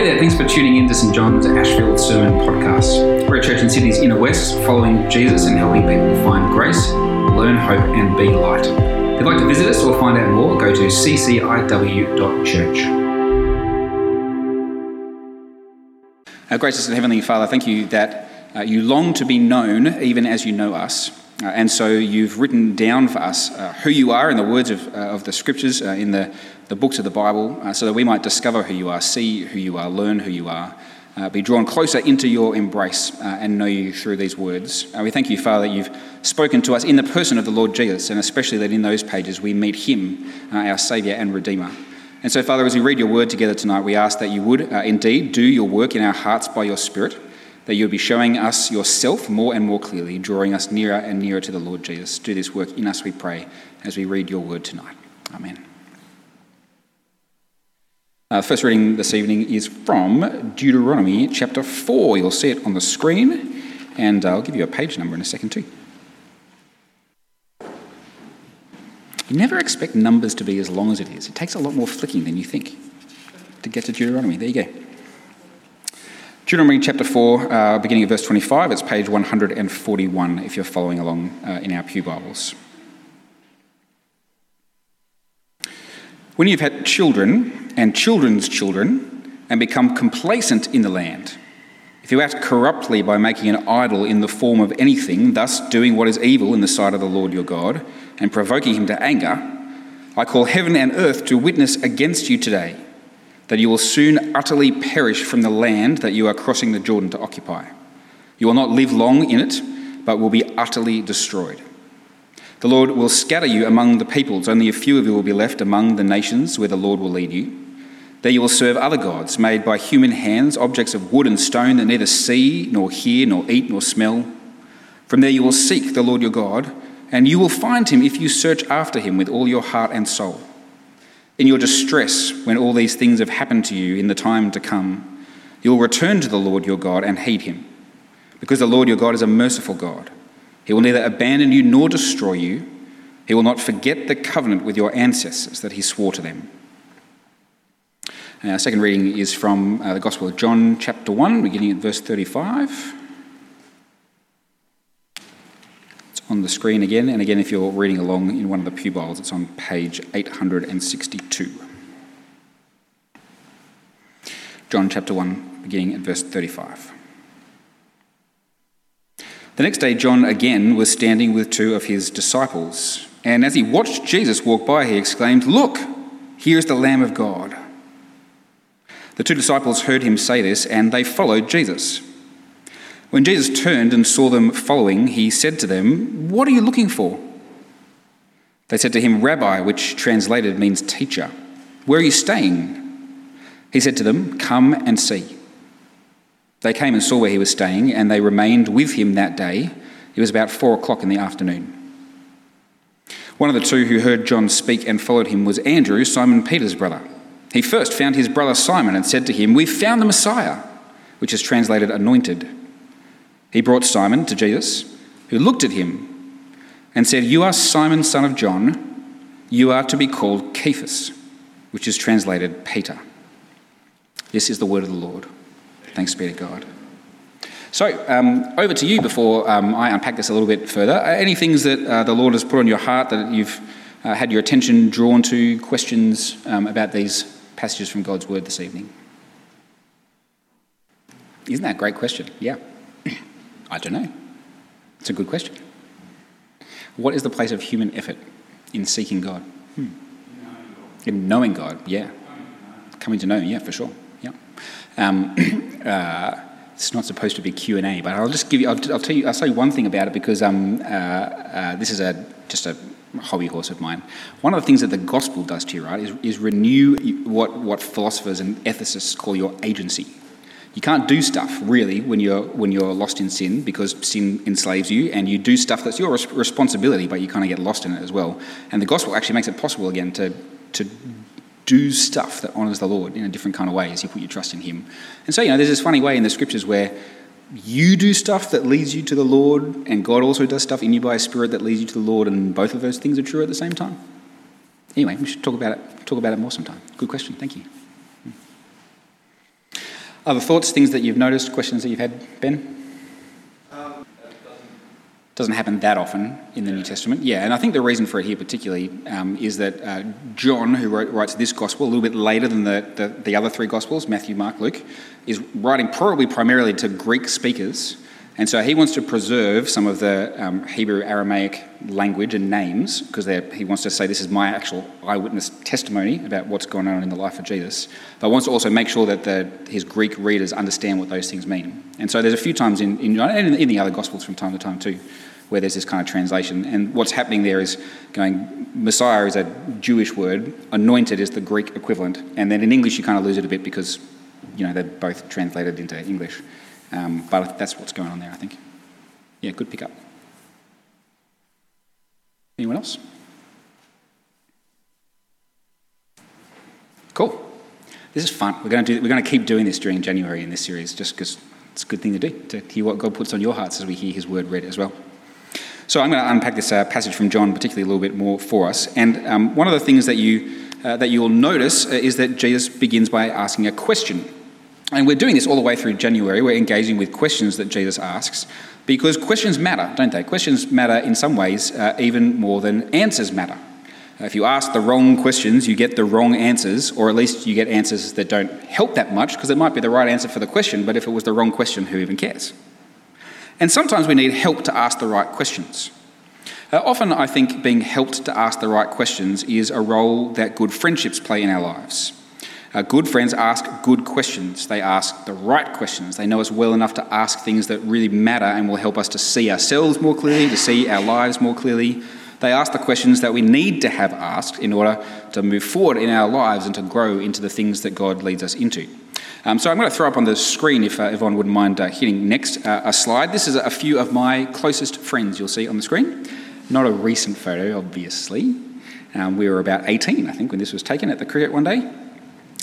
Hey there, thanks for tuning in to St John's Ashfield Sermon Podcast. We're a church in Sydney's inner west, following Jesus and helping people find grace, learn hope, and be light. If you'd like to visit us or find out more, go to cciw.church. Our gracious and Heavenly Father, thank you that uh, you long to be known even as you know us. Uh, and so you've written down for us uh, who you are in the words of, uh, of the scriptures, uh, in the the books of the Bible, uh, so that we might discover who you are, see who you are, learn who you are, uh, be drawn closer into your embrace uh, and know you through these words. Uh, we thank you, Father, that you've spoken to us in the person of the Lord Jesus, and especially that in those pages we meet him, uh, our Saviour and Redeemer. And so, Father, as we read your word together tonight, we ask that you would uh, indeed do your work in our hearts by your Spirit, that you would be showing us yourself more and more clearly, drawing us nearer and nearer to the Lord Jesus. Do this work in us, we pray, as we read your word tonight. Amen. Uh, first reading this evening is from Deuteronomy chapter 4. You'll see it on the screen, and I'll give you a page number in a second, too. You never expect numbers to be as long as it is. It takes a lot more flicking than you think to get to Deuteronomy. There you go. Deuteronomy chapter 4, uh, beginning of verse 25. It's page 141 if you're following along uh, in our Pew Bibles. When you've had children and children's children and become complacent in the land, if you act corruptly by making an idol in the form of anything, thus doing what is evil in the sight of the Lord your God, and provoking him to anger, I call heaven and earth to witness against you today that you will soon utterly perish from the land that you are crossing the Jordan to occupy. You will not live long in it, but will be utterly destroyed. The Lord will scatter you among the peoples. Only a few of you will be left among the nations where the Lord will lead you. There you will serve other gods made by human hands, objects of wood and stone that neither see, nor hear, nor eat, nor smell. From there you will seek the Lord your God, and you will find him if you search after him with all your heart and soul. In your distress, when all these things have happened to you in the time to come, you will return to the Lord your God and heed him, because the Lord your God is a merciful God he will neither abandon you nor destroy you. He will not forget the covenant with your ancestors that he swore to them. Our second reading is from uh, the Gospel of John, chapter 1, beginning at verse 35. It's on the screen again, and again, if you're reading along in one of the pew it's on page 862. John chapter 1, beginning at verse 35. The next day, John again was standing with two of his disciples. And as he watched Jesus walk by, he exclaimed, Look, here is the Lamb of God. The two disciples heard him say this, and they followed Jesus. When Jesus turned and saw them following, he said to them, What are you looking for? They said to him, Rabbi, which translated means teacher, where are you staying? He said to them, Come and see. They came and saw where he was staying, and they remained with him that day. It was about four o'clock in the afternoon. One of the two who heard John speak and followed him was Andrew, Simon Peter's brother. He first found his brother Simon and said to him, We've found the Messiah, which is translated anointed. He brought Simon to Jesus, who looked at him and said, You are Simon, son of John. You are to be called Cephas, which is translated Peter. This is the word of the Lord. Thanks be to God. So, um, over to you before um, I unpack this a little bit further. Any things that uh, the Lord has put on your heart that you've uh, had your attention drawn to, questions um, about these passages from God's Word this evening? Isn't that a great question? Yeah. I don't know. It's a good question. What is the place of human effort in seeking God? Hmm. In knowing God, yeah. Coming to know, Him, yeah, for sure. Um, uh, it's not supposed to be Q and A, but I'll just give you. I'll, I'll, tell you. I'll say one thing about it because um, uh, uh, this is a just a hobby horse of mine. One of the things that the gospel does to you, right, is, is renew what what philosophers and ethicists call your agency. You can't do stuff really when you're when you're lost in sin because sin enslaves you, and you do stuff that's your responsibility, but you kind of get lost in it as well. And the gospel actually makes it possible again to to do stuff that honors the Lord in a different kind of way as you put your trust in Him. And so, you know, there's this funny way in the scriptures where you do stuff that leads you to the Lord, and God also does stuff in you by a Spirit that leads you to the Lord, and both of those things are true at the same time. Anyway, we should talk about it. Talk about it more sometime. Good question. Thank you. Hmm. Other thoughts, things that you've noticed, questions that you've had, Ben? Doesn't happen that often in the New Testament. Yeah, and I think the reason for it here particularly um, is that uh, John, who wrote, writes this gospel a little bit later than the, the, the, other three gospels, Matthew, Mark, Luke, is writing probably primarily to Greek speakers. And so he wants to preserve some of the um, Hebrew Aramaic language and names because he wants to say this is my actual eyewitness testimony about what's going on in the life of Jesus. But wants to also make sure that the, his Greek readers understand what those things mean. And so there's a few times in, in, and in the other Gospels from time to time too where there's this kind of translation. And what's happening there is going, Messiah is a Jewish word, anointed is the Greek equivalent. And then in English, you kind of lose it a bit because, you know, they're both translated into English. Um, but that's what's going on there, I think. Yeah, good pickup. Anyone else? Cool. This is fun. We're going to do, we're going to keep doing this during January in this series, just because it's a good thing to do to hear what God puts on your hearts as we hear His word read as well. So I'm going to unpack this uh, passage from John particularly a little bit more for us. And um, one of the things that you uh, that you'll notice uh, is that Jesus begins by asking a question. And we're doing this all the way through January. We're engaging with questions that Jesus asks because questions matter, don't they? Questions matter in some ways uh, even more than answers matter. Uh, if you ask the wrong questions, you get the wrong answers, or at least you get answers that don't help that much because it might be the right answer for the question, but if it was the wrong question, who even cares? And sometimes we need help to ask the right questions. Uh, often, I think being helped to ask the right questions is a role that good friendships play in our lives. Uh, good friends ask good questions. They ask the right questions. They know us well enough to ask things that really matter and will help us to see ourselves more clearly, to see our lives more clearly. They ask the questions that we need to have asked in order to move forward in our lives and to grow into the things that God leads us into. Um, so I'm going to throw up on the screen, if uh, everyone wouldn't mind uh, hitting next uh, a slide. This is a few of my closest friends you'll see on the screen. Not a recent photo, obviously. Um, we were about 18, I think, when this was taken at the cricket one day.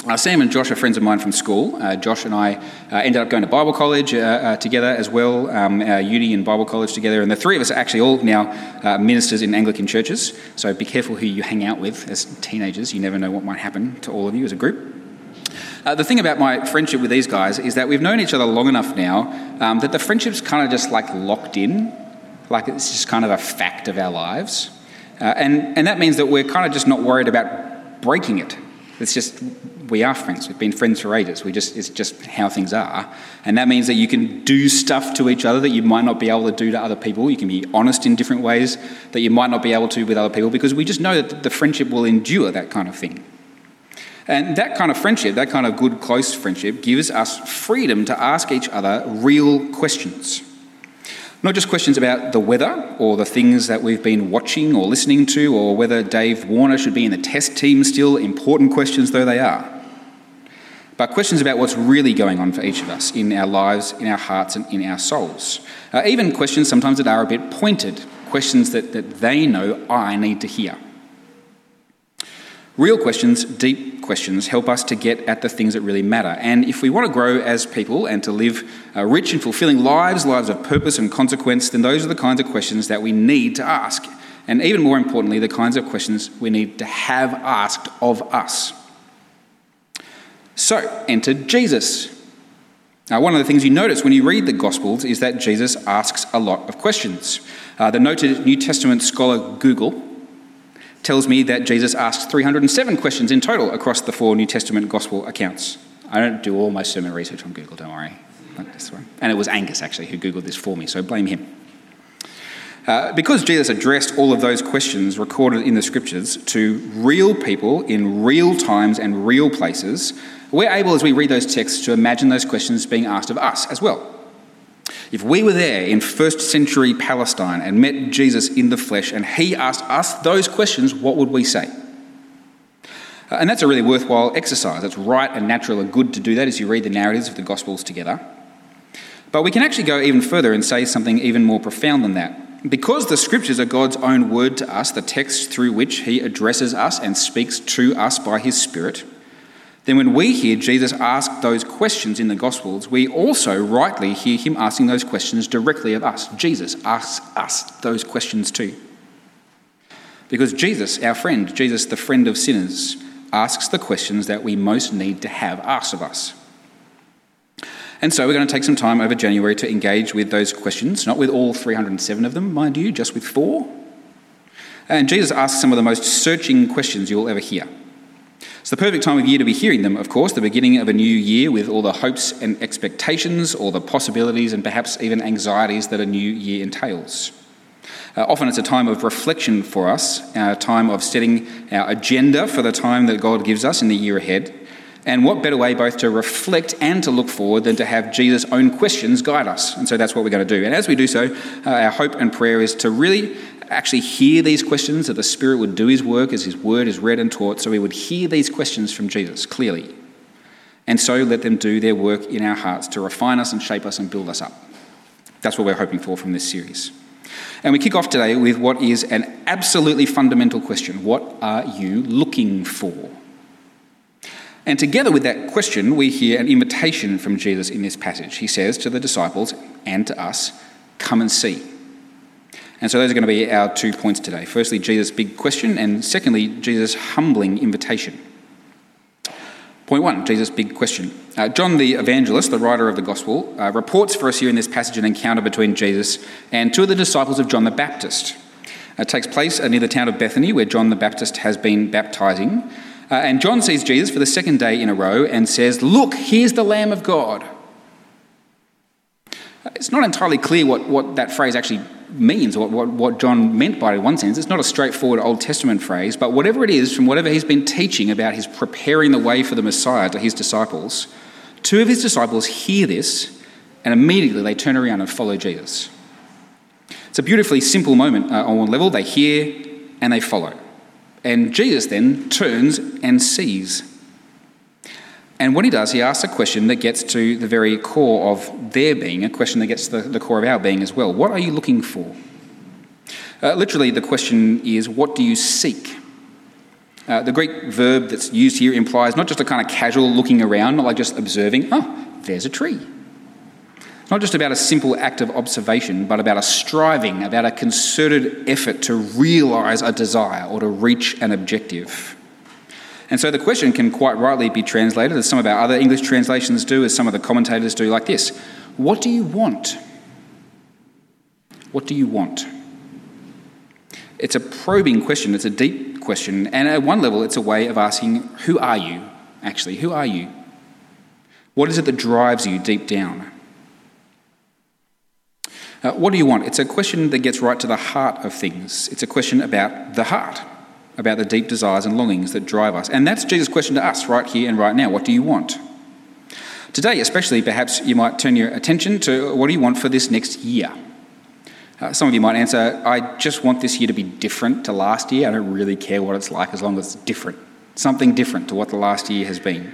Uh, Sam and Josh are friends of mine from school. Uh, Josh and I uh, ended up going to Bible college uh, uh, together as well, um, uni and Bible college together, and the three of us are actually all now uh, ministers in Anglican churches. So be careful who you hang out with as teenagers. You never know what might happen to all of you as a group. Uh, the thing about my friendship with these guys is that we've known each other long enough now um, that the friendship's kind of just like locked in, like it's just kind of a fact of our lives. Uh, and, and that means that we're kind of just not worried about breaking it. It's just, we are friends. We've been friends for ages. We just, it's just how things are. And that means that you can do stuff to each other that you might not be able to do to other people. You can be honest in different ways that you might not be able to with other people because we just know that the friendship will endure that kind of thing. And that kind of friendship, that kind of good, close friendship, gives us freedom to ask each other real questions. Not just questions about the weather or the things that we've been watching or listening to, or whether Dave Warner should be in the test team still, important questions though they are. But questions about what's really going on for each of us in our lives, in our hearts, and in our souls. Uh, even questions sometimes that are a bit pointed, questions that, that they know I need to hear. Real questions, deep questions, help us to get at the things that really matter. And if we want to grow as people and to live uh, rich and fulfilling lives, lives of purpose and consequence, then those are the kinds of questions that we need to ask. And even more importantly, the kinds of questions we need to have asked of us. So, enter Jesus. Now, one of the things you notice when you read the Gospels is that Jesus asks a lot of questions. Uh, the noted New Testament scholar Google tells me that Jesus asked 307 questions in total across the four New Testament gospel accounts. I don't do all my sermon research on Google, don't worry. And it was Angus, actually, who Googled this for me, so blame him. Uh, because Jesus addressed all of those questions recorded in the scriptures to real people in real times and real places, we're able, as we read those texts, to imagine those questions being asked of us as well. If we were there in first century Palestine and met Jesus in the flesh and he asked us those questions, what would we say? Uh, and that's a really worthwhile exercise. It's right and natural and good to do that as you read the narratives of the Gospels together. But we can actually go even further and say something even more profound than that. Because the scriptures are God's own word to us, the text through which he addresses us and speaks to us by his Spirit, then when we hear Jesus ask those questions in the Gospels, we also rightly hear him asking those questions directly of us. Jesus asks us those questions too. Because Jesus, our friend, Jesus, the friend of sinners, asks the questions that we most need to have asked of us. And so we're going to take some time over January to engage with those questions, not with all 307 of them, mind you, just with four. And Jesus asks some of the most searching questions you'll ever hear. It's the perfect time of year to be hearing them, of course, the beginning of a new year with all the hopes and expectations, all the possibilities, and perhaps even anxieties that a new year entails. Uh, often it's a time of reflection for us, a time of setting our agenda for the time that God gives us in the year ahead. And what better way both to reflect and to look forward than to have Jesus' own questions guide us? And so that's what we're going to do. And as we do so, uh, our hope and prayer is to really actually hear these questions, that the Spirit would do His work as His word is read and taught, so we would hear these questions from Jesus clearly. And so let them do their work in our hearts to refine us and shape us and build us up. That's what we're hoping for from this series. And we kick off today with what is an absolutely fundamental question What are you looking for? And together with that question, we hear an invitation from Jesus in this passage. He says to the disciples and to us, Come and see. And so those are going to be our two points today. Firstly, Jesus' big question, and secondly, Jesus' humbling invitation. Point one Jesus' big question. Uh, John the evangelist, the writer of the gospel, uh, reports for us here in this passage an encounter between Jesus and two of the disciples of John the Baptist. It takes place near the town of Bethany, where John the Baptist has been baptizing. Uh, and John sees Jesus for the second day in a row and says, Look, here's the Lamb of God. It's not entirely clear what, what that phrase actually means, what, what, what John meant by it in one sense. It's not a straightforward Old Testament phrase, but whatever it is, from whatever he's been teaching about his preparing the way for the Messiah to his disciples, two of his disciples hear this and immediately they turn around and follow Jesus. It's a beautifully simple moment uh, on one level. They hear and they follow. And Jesus then turns and sees. And what he does, he asks a question that gets to the very core of their being, a question that gets to the, the core of our being as well. What are you looking for? Uh, literally, the question is, what do you seek? Uh, the Greek verb that's used here implies not just a kind of casual looking around, not like just observing, oh, there's a tree. Not just about a simple act of observation, but about a striving, about a concerted effort to realise a desire or to reach an objective. And so the question can quite rightly be translated, as some of our other English translations do, as some of the commentators do, like this What do you want? What do you want? It's a probing question, it's a deep question, and at one level, it's a way of asking, Who are you, actually? Who are you? What is it that drives you deep down? Uh, what do you want? It's a question that gets right to the heart of things. It's a question about the heart, about the deep desires and longings that drive us. And that's Jesus' question to us right here and right now. What do you want? Today, especially, perhaps you might turn your attention to what do you want for this next year? Uh, some of you might answer, I just want this year to be different to last year. I don't really care what it's like as long as it's different. Something different to what the last year has been.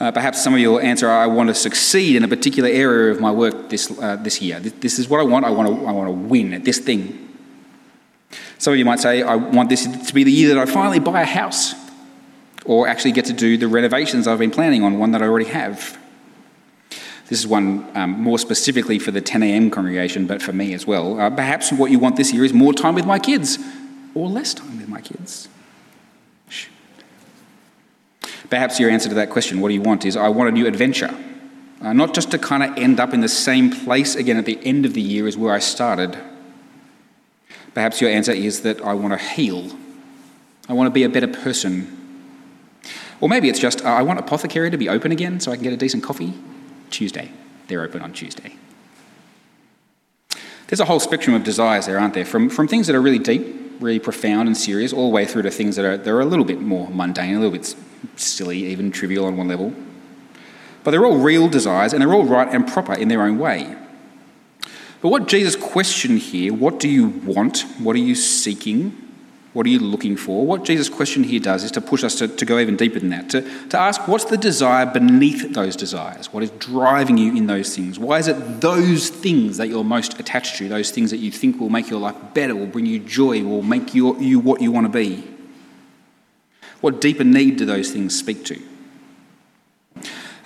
Uh, perhaps some of you will answer, I want to succeed in a particular area of my work this, uh, this year. This, this, is what I want. I want, to, I want to win at this thing. Some of you might say, I want this to be the year that I finally buy a house or actually get to do the renovations I've been planning on, one that I already have. This is one um, more specifically for the 10 a.m. congregation, but for me as well. Uh, perhaps what you want this year is more time with my kids or less time with my kids. Perhaps your answer to that question, what do you want, is I want a new adventure. Uh, not just to kind of end up in the same place again at the end of the year as where I started. Perhaps your answer is that I want to heal. I want to be a better person. Or maybe it's just uh, I want Apothecary to be open again so I can get a decent coffee. Tuesday. They're open on Tuesday. There's a whole spectrum of desires there, aren't there? From, from things that are really deep, really profound and serious, all the way through to things that are, that are a little bit more mundane, a little bit silly, even trivial on one level. But they're all real desires and they're all right and proper in their own way. But what Jesus questioned here, what do you want? What are you seeking? What are you looking for? What Jesus' question here does is to push us to, to go even deeper than that, to, to ask what's the desire beneath those desires? What is driving you in those things? Why is it those things that you're most attached to, those things that you think will make your life better, will bring you joy, will make you, you what you want to be? What deeper need do those things speak to?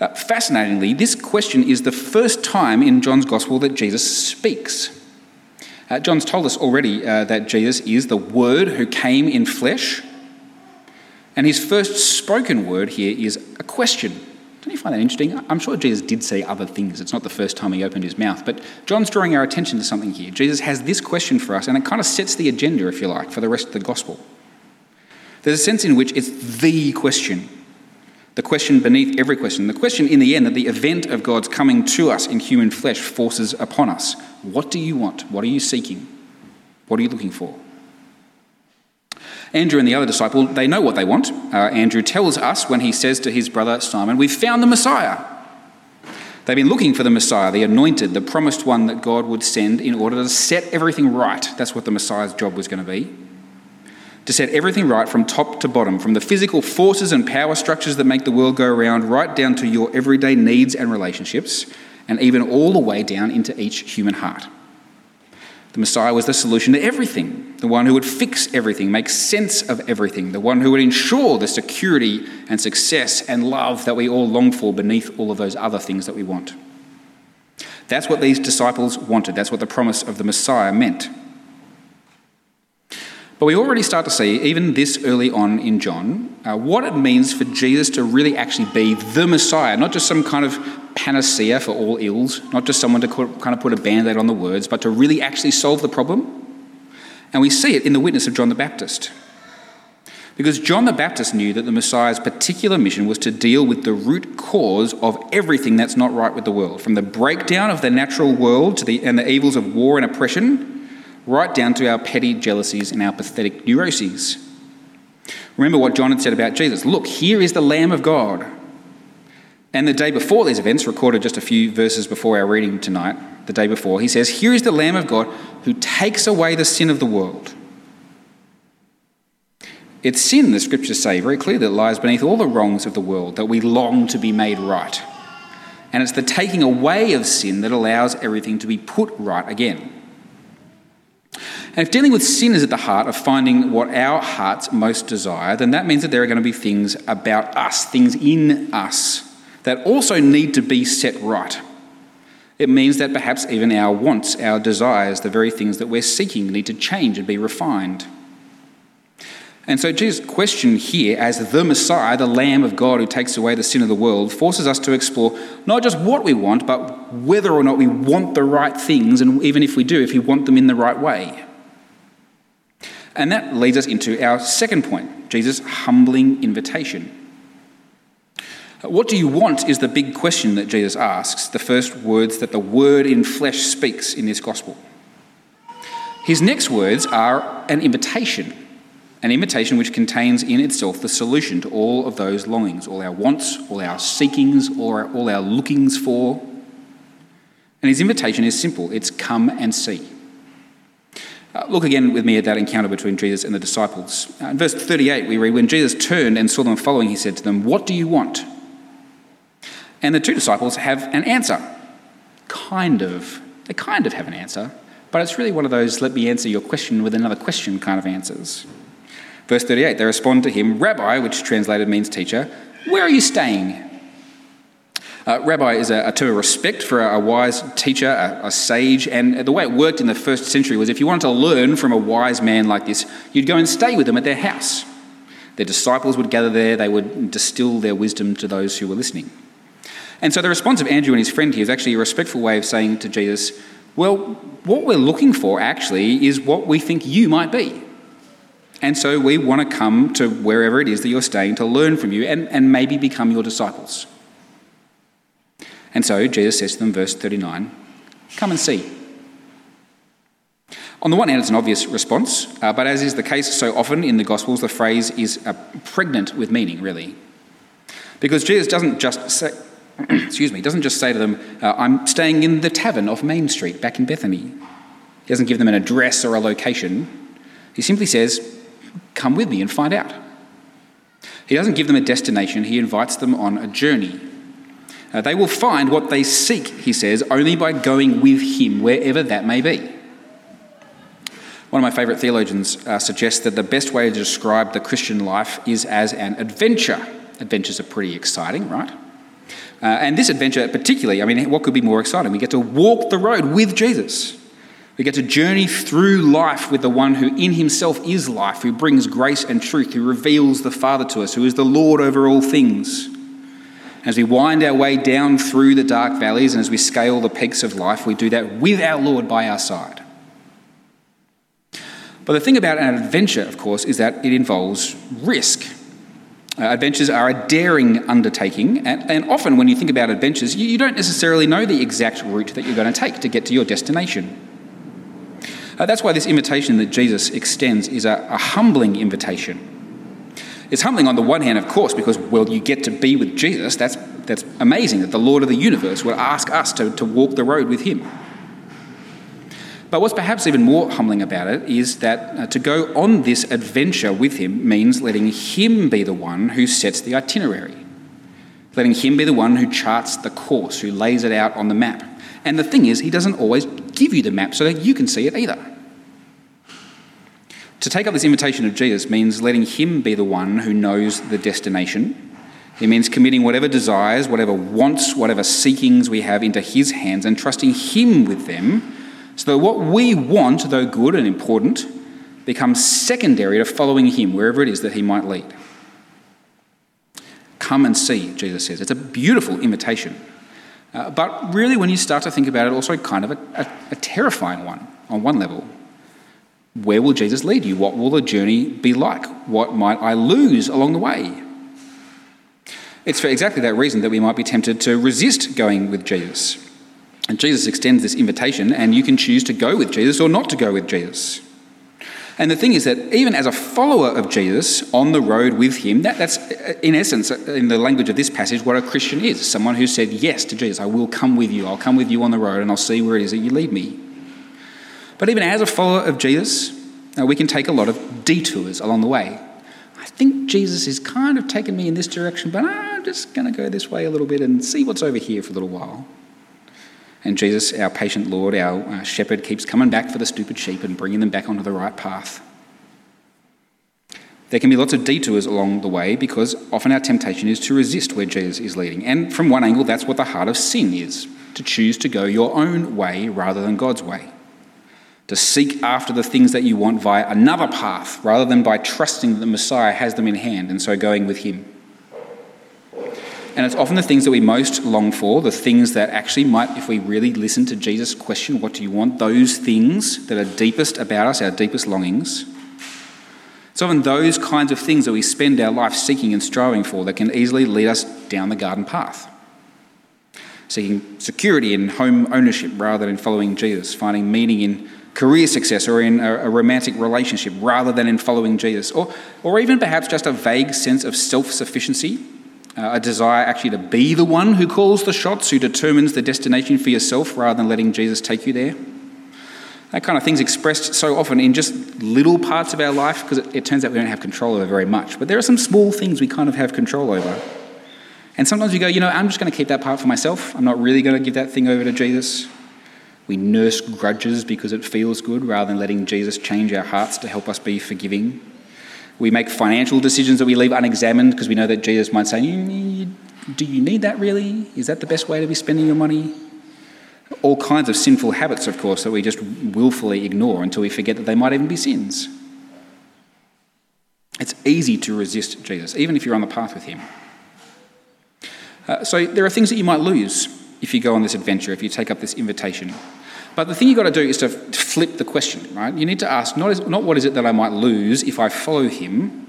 Uh, fascinatingly, this question is the first time in John's Gospel that Jesus speaks. Uh, John's told us already uh, that Jesus is the Word who came in flesh. And his first spoken word here is a question. Don't you find that interesting? I'm sure Jesus did say other things. It's not the first time he opened his mouth. But John's drawing our attention to something here. Jesus has this question for us, and it kind of sets the agenda, if you like, for the rest of the gospel. There's a sense in which it's the question, the question beneath every question, the question in the end that the event of God's coming to us in human flesh forces upon us. What do you want? What are you seeking? What are you looking for? Andrew and the other disciple, they know what they want. Uh, Andrew tells us when he says to his brother Simon, We've found the Messiah. They've been looking for the Messiah, the anointed, the promised one that God would send in order to set everything right. That's what the Messiah's job was going to be. To set everything right from top to bottom, from the physical forces and power structures that make the world go around, right down to your everyday needs and relationships, and even all the way down into each human heart. The Messiah was the solution to everything, the one who would fix everything, make sense of everything, the one who would ensure the security and success and love that we all long for beneath all of those other things that we want. That's what these disciples wanted. That's what the promise of the Messiah meant. But we already start to see, even this early on in John, uh, what it means for Jesus to really actually be the Messiah, not just some kind of panacea for all ills, not just someone to kind of put a band aid on the words, but to really actually solve the problem. And we see it in the witness of John the Baptist. Because John the Baptist knew that the Messiah's particular mission was to deal with the root cause of everything that's not right with the world, from the breakdown of the natural world to the, and the evils of war and oppression, right down to our petty jealousies and our pathetic neuroses. Remember what John had said about Jesus. Look, here is the Lamb of God and the day before these events, recorded just a few verses before our reading tonight, the day before, he says, Here is the Lamb of God who takes away the sin of the world. It's sin, the scriptures say very clearly, that lies beneath all the wrongs of the world, that we long to be made right. And it's the taking away of sin that allows everything to be put right again. And if dealing with sin is at the heart of finding what our hearts most desire, then that means that there are going to be things about us, things in us that also need to be set right. It means that perhaps even our wants, our desires, the very things that we're seeking, need to change and be refined. And so Jesus' question here, as the Messiah, the Lamb of God who takes away the sin of the world, forces us to explore not just what we want, but whether or not we want the right things, and even if we do, if we want them in the right way. And that leads us into our second point Jesus' humbling invitation. What do you want is the big question that Jesus asks, the first words that the Word in flesh speaks in this gospel. His next words are an invitation, an invitation which contains in itself the solution to all of those longings, all our wants, all our seekings, all our, all our lookings for. And his invitation is simple it's come and see. Uh, look again with me at that encounter between Jesus and the disciples. Uh, in verse 38, we read, When Jesus turned and saw them following, he said to them, What do you want? And the two disciples have an answer. Kind of. They kind of have an answer, but it's really one of those let me answer your question with another question kind of answers. Verse 38 they respond to him, Rabbi, which translated means teacher, where are you staying? Uh, rabbi is a, a, term of respect for a, a wise teacher, a, a, sage, and the way it worked in the first century was if you wanted to learn from a wise man like this, you'd go and stay with them at their house. Their disciples would gather there, they would distill their wisdom to those who were listening. And so the response of Andrew and his friend here is actually a respectful way of saying to Jesus, Well, what we're looking for actually is what we think you might be. And so we want to come to wherever it is that you're staying to learn from you and, and maybe become your disciples. And so Jesus says to them, verse 39, Come and see. On the one hand, it's an obvious response, uh, but as is the case so often in the Gospels, the phrase is uh, pregnant with meaning, really. Because Jesus doesn't just say, excuse me, doesn't just say to them, uh, I'm staying in the tavern off Main Street back in Bethany. He doesn't give them an address or a location. He simply says, Come with me and find out. He doesn't give them a destination, he invites them on a journey. Uh, they will find what they seek, he says, only by going with him, wherever that may be. One of my favourite theologians uh, suggests that the best way to describe the Christian life is as an adventure. Adventures are pretty exciting, right? Uh, and this adventure, particularly, I mean, what could be more exciting? We get to walk the road with Jesus. We get to journey through life with the one who in himself is life, who brings grace and truth, who reveals the Father to us, who is the Lord over all things. As we wind our way down through the dark valleys and as we scale the peaks of life, we do that with our Lord by our side. But the thing about an adventure, of course, is that it involves risk. Uh, adventures are a daring undertaking, and, and, often when you think about adventures, you, you don't necessarily know the exact route that you're going to take to get to your destination. Uh, that's why this invitation that Jesus extends is a, a humbling invitation. It's humbling on the one hand, of course, because, well, you get to be with Jesus. That's, that's amazing that the Lord of the universe would ask us to, to walk the road with him. But what's perhaps even more humbling about it is that uh, to go on this adventure with him means letting him be the one who sets the itinerary, letting him be the one who charts the course, who lays it out on the map. And the thing is, he doesn't always give you the map so that you can see it either. To take up this invitation of Jesus means letting him be the one who knows the destination. It means committing whatever desires, whatever wants, whatever seekings we have into his hands and trusting him with them so that what we want, though good and important, becomes secondary to following him wherever it is that he might lead. Come and see, Jesus says. It's a beautiful invitation. Uh, but really, when you start to think about it, also kind of a, a, a terrifying one on one level. Where will Jesus lead you? What will the journey be like? What might I lose along the way? It's for exactly that reason that we might be tempted to resist going with Jesus. And Jesus extends this invitation, and you can choose to go with Jesus or not to go with Jesus. And the thing is that even as a follower of Jesus on the road with him, that, that's in essence, in the language of this passage, what a Christian is someone who said yes to Jesus. I will come with you. I'll come with you on the road and I'll see where it is that you lead me. But even as a follower of Jesus, uh, we can take a lot of detours along the way. I think Jesus is kind of taking me in this direction, but I'm just going to go this way a little bit and see what's over here for a little while. And Jesus, our patient Lord, our uh, shepherd, keeps coming back for the stupid sheep and bringing them back onto the right path. There can be lots of detours along the way because often our temptation is to resist where Jesus is leading. And from one angle, that's what the heart of sin is to choose to go your own way rather than God's way. To seek after the things that you want via another path rather than by trusting that the Messiah has them in hand and so going with Him. And it's often the things that we most long for, the things that actually might, if we really listen to Jesus' question, what do you want? Those things that are deepest about us, our deepest longings. It's often those kinds of things that we spend our life seeking and striving for that can easily lead us down the garden path. Seeking security in home ownership rather than following Jesus, finding meaning in career success or in a, romantic relationship rather than in following Jesus, or, or even perhaps just a vague sense of self sufficiency Uh, a desire actually to be the one who calls the shots, who determines the destination for yourself rather than letting Jesus take you there. That kind of thing's expressed so often in just little parts of our life because it, it turns out we don't have control over very much. But there are some small things we kind of have control over. And sometimes we go, you know, I'm just going to keep that part for myself. I'm not really going to give that thing over to Jesus. We nurse grudges because it feels good rather than letting Jesus change our hearts to help us be forgiving. We make financial decisions that we leave unexamined because we know that Jesus might say, Do you need that really? Is that the best way to be spending your money? All kinds of sinful habits, of course, that we just willfully ignore until we forget that they might even be sins. It's easy to resist Jesus, even if you're on the path with him. Uh, so there are things that you might lose if you go on this adventure, if you take up this invitation. But the thing you've got to do is to flip the question, right? You need to ask not, is, not what is it that I might lose if I follow him,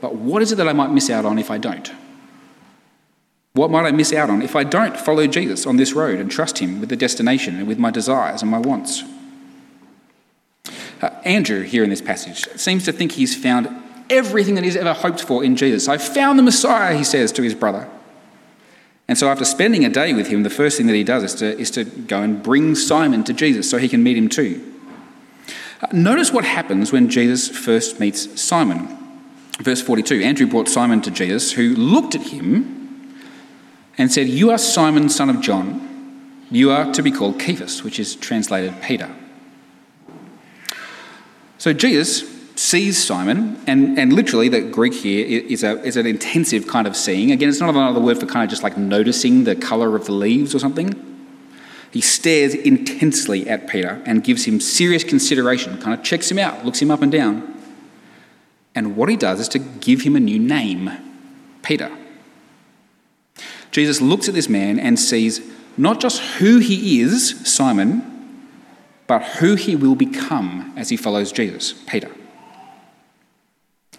but what is it that I might miss out on if I don't? What might I miss out on if I don't follow Jesus on this road and trust him with the destination and with my desires and my wants? Uh, Andrew, here in this passage, seems to think he's found everything that he's ever hoped for in Jesus. I found the Messiah, he says to his brother. And so, after spending a day with him, the first thing that he does is to, is to go and bring Simon to Jesus so he can meet him too. Uh, notice what happens when Jesus first meets Simon. Verse 42 Andrew brought Simon to Jesus, who looked at him and said, You are Simon, son of John. You are to be called Cephas, which is translated Peter. So, Jesus sees Simon, and, and literally the Greek here is, a, is an intensive kind of seeing. Again, it's not another word for kind of just like noticing the colour of the leaves or something. He stares intensely at Peter and gives him serious consideration, kind of checks him out, looks him up and down. And what he does is to give him a new name Peter. Jesus looks at this man and sees not just who he is, Simon, but who he will become as he follows Jesus, Peter.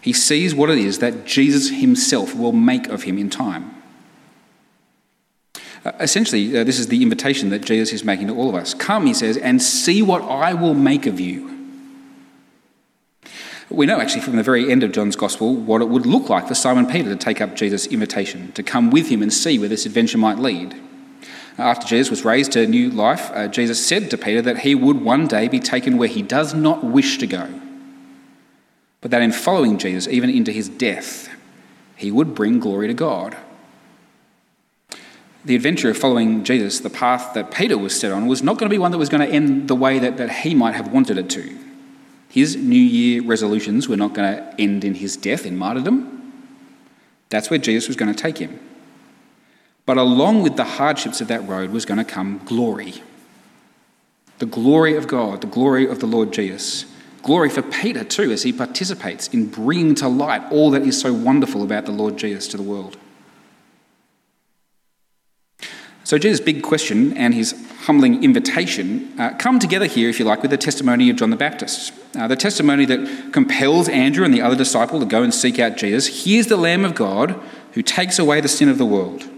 He sees what it is that Jesus himself will make of him in time. Uh, essentially, uh, this is the invitation that Jesus is making to all of us. Come, he says, and see what I will make of you. We know actually from the very end of John's Gospel what it would look like for Simon Peter to take up Jesus' invitation, to come with him and see where this adventure might lead. After Jesus was raised to a new life, uh, Jesus said to Peter that he would one day be taken where he does not wish to go, but that in following Jesus, even into his death, he would bring glory to God. The adventure of following Jesus, the path that Peter was set on, was not going to be one that was going to end the way that, that he might have wanted it to. His New Year resolutions were not going to end in his death, in martyrdom. That's where Jesus was going to take him. But along with the hardships of that road was going to come glory. The glory of God, the glory of the Lord Jesus. Glory for Peter, too, as he participates in bringing to light all that is so wonderful about the Lord Jesus to the world. So, Jesus' big question and his humbling invitation uh, come together here, if you like, with the testimony of John the Baptist. Uh, the testimony that compels Andrew and the other disciple to go and seek out Jesus. Here's the Lamb of God who takes away the sin of the world.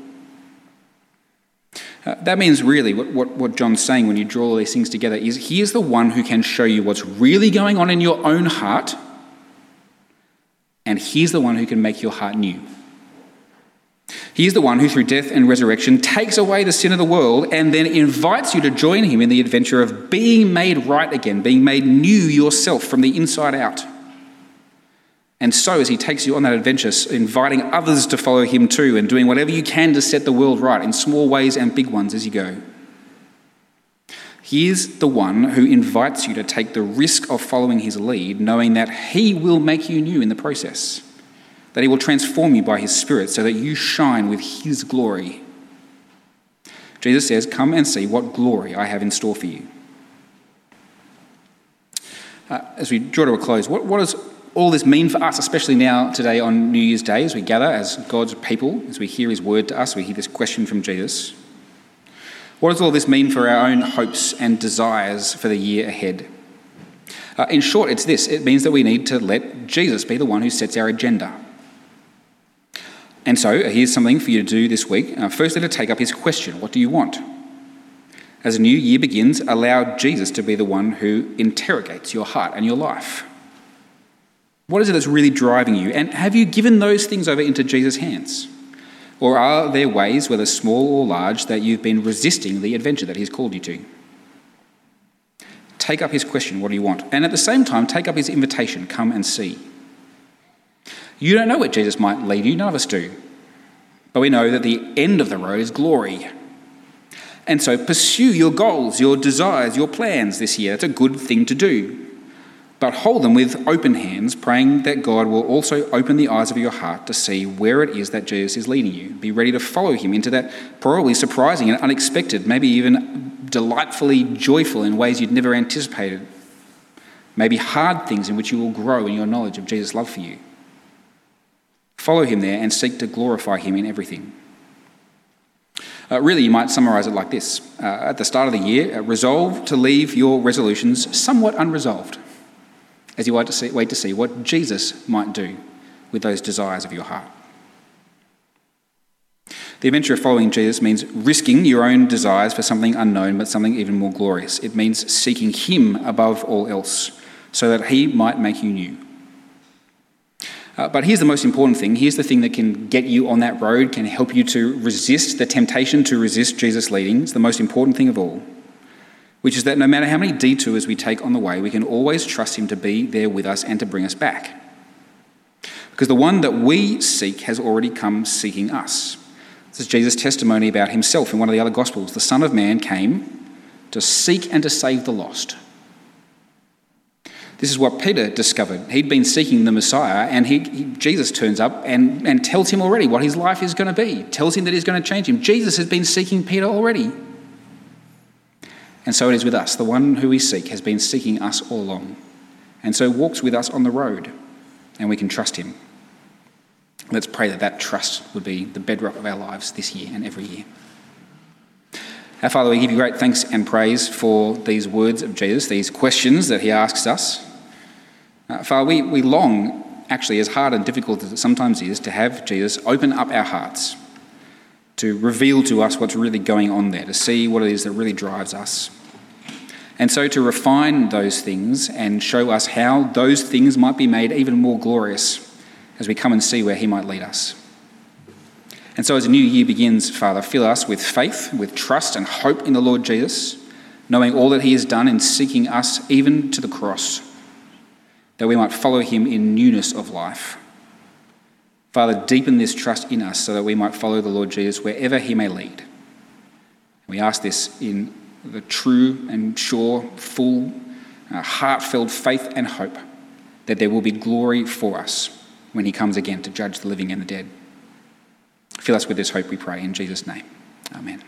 Uh, that means really what, what, what John's saying when you draw all these things together is he is the one who can show you what's really going on in your own heart, and he's the one who can make your heart new. He's the one who, through death and resurrection, takes away the sin of the world and then invites you to join him in the adventure of being made right again, being made new yourself from the inside out. And so, as he takes you on that adventure, inviting others to follow him too, and doing whatever you can to set the world right in small ways and big ones as you go. He is the one who invites you to take the risk of following his lead, knowing that he will make you new in the process, that he will transform you by his Spirit so that you shine with his glory. Jesus says, Come and see what glory I have in store for you. Uh, as we draw to a close, what, what is all this mean for us, especially now today on New Year's Day, as we gather as God's people, as we hear His word to us, we hear this question from Jesus. What does all this mean for our own hopes and desires for the year ahead? Uh, in short, it's this it means that we need to let Jesus be the one who sets our agenda. And so, here's something for you to do this week. Uh, firstly, to take up his question What do you want? As a new year begins, allow Jesus to be the one who interrogates your heart and your life. What is it that's really driving you? And have you given those things over into Jesus' hands? Or are there ways, whether small or large, that you've been resisting the adventure that He's called you to? Take up His question, what do you want? And at the same time, take up His invitation, come and see. You don't know where Jesus might lead you, none of us do. But we know that the end of the road is glory. And so pursue your goals, your desires, your plans this year. It's a good thing to do but hold them with open hands, praying that God will also open the eyes of your heart to see where it is that Jesus is leading you. Be ready to follow him into that probably surprising and unexpected, maybe even delightfully joyful in ways you'd never anticipated. Maybe hard things in which you will grow in your knowledge of Jesus' love for you. Follow him there and seek to glorify him in everything. Uh, really, you might summarize it like this uh, At the start of the year, uh, resolve to leave your resolutions somewhat unresolved as you wait to see, wait to see what Jesus might do with those desires of your heart. The adventure of following Jesus means risking your own desires for something unknown, but something even more glorious. It means seeking Him above all else, so that He might make you new. Uh, but here's the most important thing. Here's the thing that can get you on that road, can help you to resist the temptation to resist Jesus' leading. It's the most important thing of all which is that no matter how many detours we take on the way, we can always trust Him to be there with us and to bring us back. Because the one that we seek has already come seeking us. This is Jesus' testimony about Himself in one of the other Gospels. The Son of Man came to seek and to save the lost. This is what Peter discovered. He'd been seeking the Messiah, and he, he, Jesus turns up and, and tells him already what his life is going to be, tells him that he's going to change him. Jesus has been seeking Peter already. And so it is with us. The one who we seek has been seeking us all along, and so walks with us on the road, and we can trust him. Let's pray that that trust would be the bedrock of our lives this year and every year. Our Father, we give you great thanks and praise for these words of Jesus, these questions that he asks us. Uh, Father, we, we long, actually, as hard and difficult as it sometimes is, to have Jesus open up our hearts, to reveal to us what's really going on there, to see what it is that really drives us. And so to refine those things and show us how those things might be made even more glorious as we come and see where he might lead us. And so, as a new year begins, Father, fill us with faith, with trust and hope in the Lord Jesus, knowing all that He has done in seeking us even to the cross, that we might follow Him in newness of life. Father, deepen this trust in us so that we might follow the Lord Jesus wherever He may lead. We ask this in the true and sure, full, uh, heartfelt faith and hope that there will be glory for us when He comes again to judge the living and the dead. Fill us with this hope, we pray, in Jesus' name. Amen.